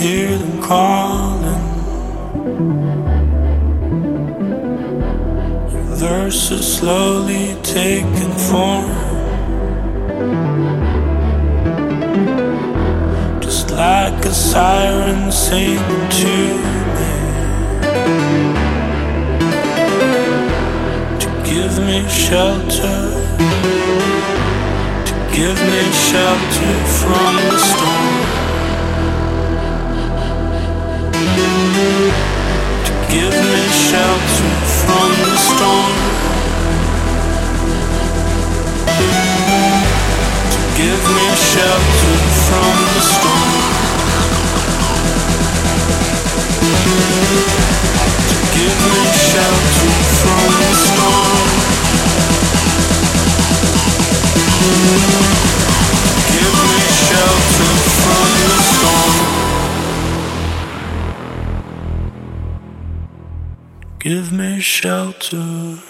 hear them calling. Verses slowly taking form. Just like a siren singing to me. To give me shelter. To give me shelter from the storm. Shelter from the storm. To give me shelter from the storm. To give me shelter from the storm. Give me shelter from the storm. Give me shelter.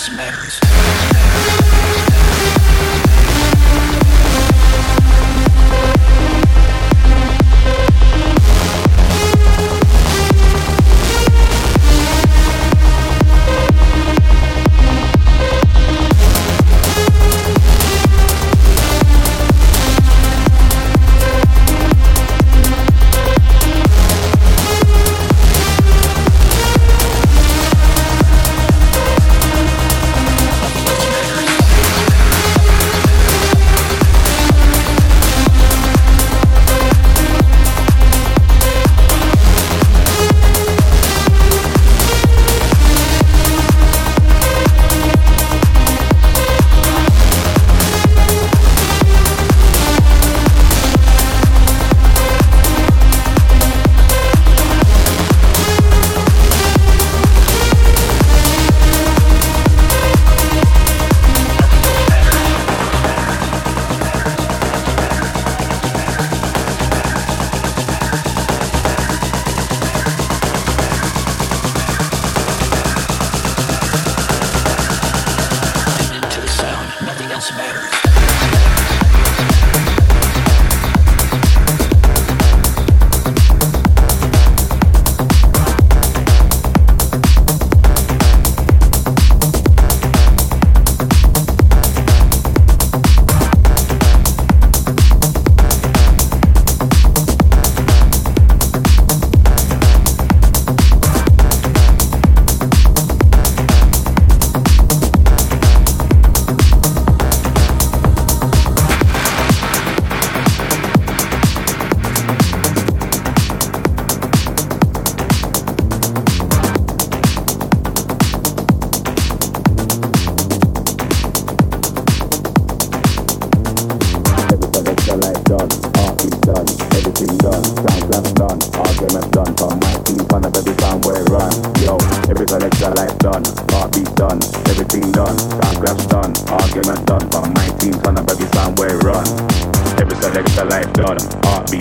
raspberries.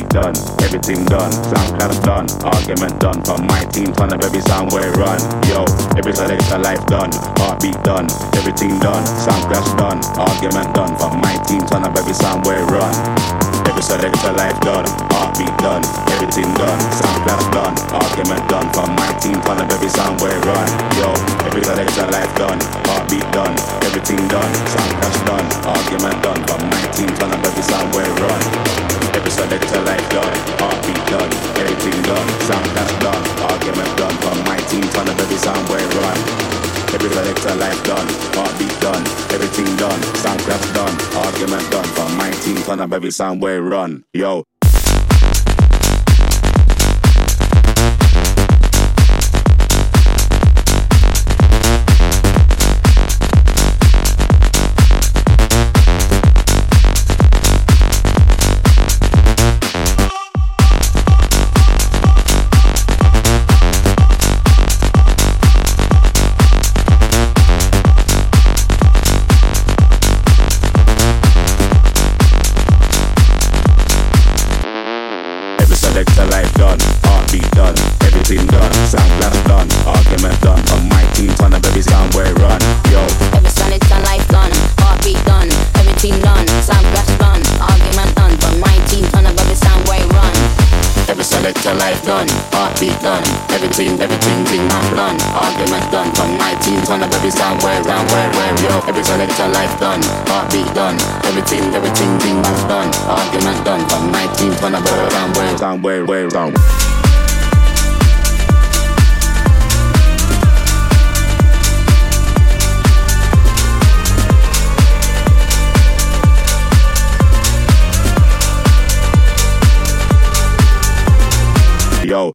done, everything done, Sound SoundCloud done, argument done, from my team ton of every sound we run. Yo, every selection life done, heartbeat done, everything done, sound clash done, argument done, from my team ton of every sound we run. Every selection life done, heartbeat done, everything done, sound clash done, argument done, from my team ton of every sound we run. Yo, every selection life done beat done, everything done, sound crash done, argument done, but my team's done up every sound we run. Every selector life done, heartbeat done, everything done, sound crash done, argument done, but my team's done up every sound we run. Every selector life done, heartbeat done, everything done, sound crash done, argument done, but my team's done up every sound we run. Yo. get your life done, heartbeat done, everything, everything, thing I'm done, argument done, from 19 ton of every sound, where round, where, where, yo, every time get your life done, heartbeat done, everything, everything, thing I'm done, argument done, from 19 ton of every round, where, round, where, where, round. yo,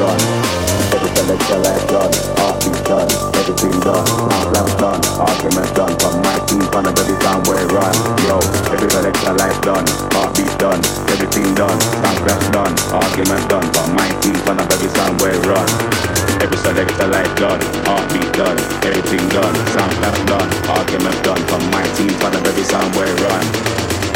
done. Everything that shall have done, all things done, everything done. Life's done, arguments done, from my team, fun of every time we run. Yo, everything that shall have done, all things done, everything done. Soundcrash done, arguments done, from my team, fun of every time we run. Every selector life done, heartbeat done, everything done, sound done, arguments done, from my team, fun of every time we run.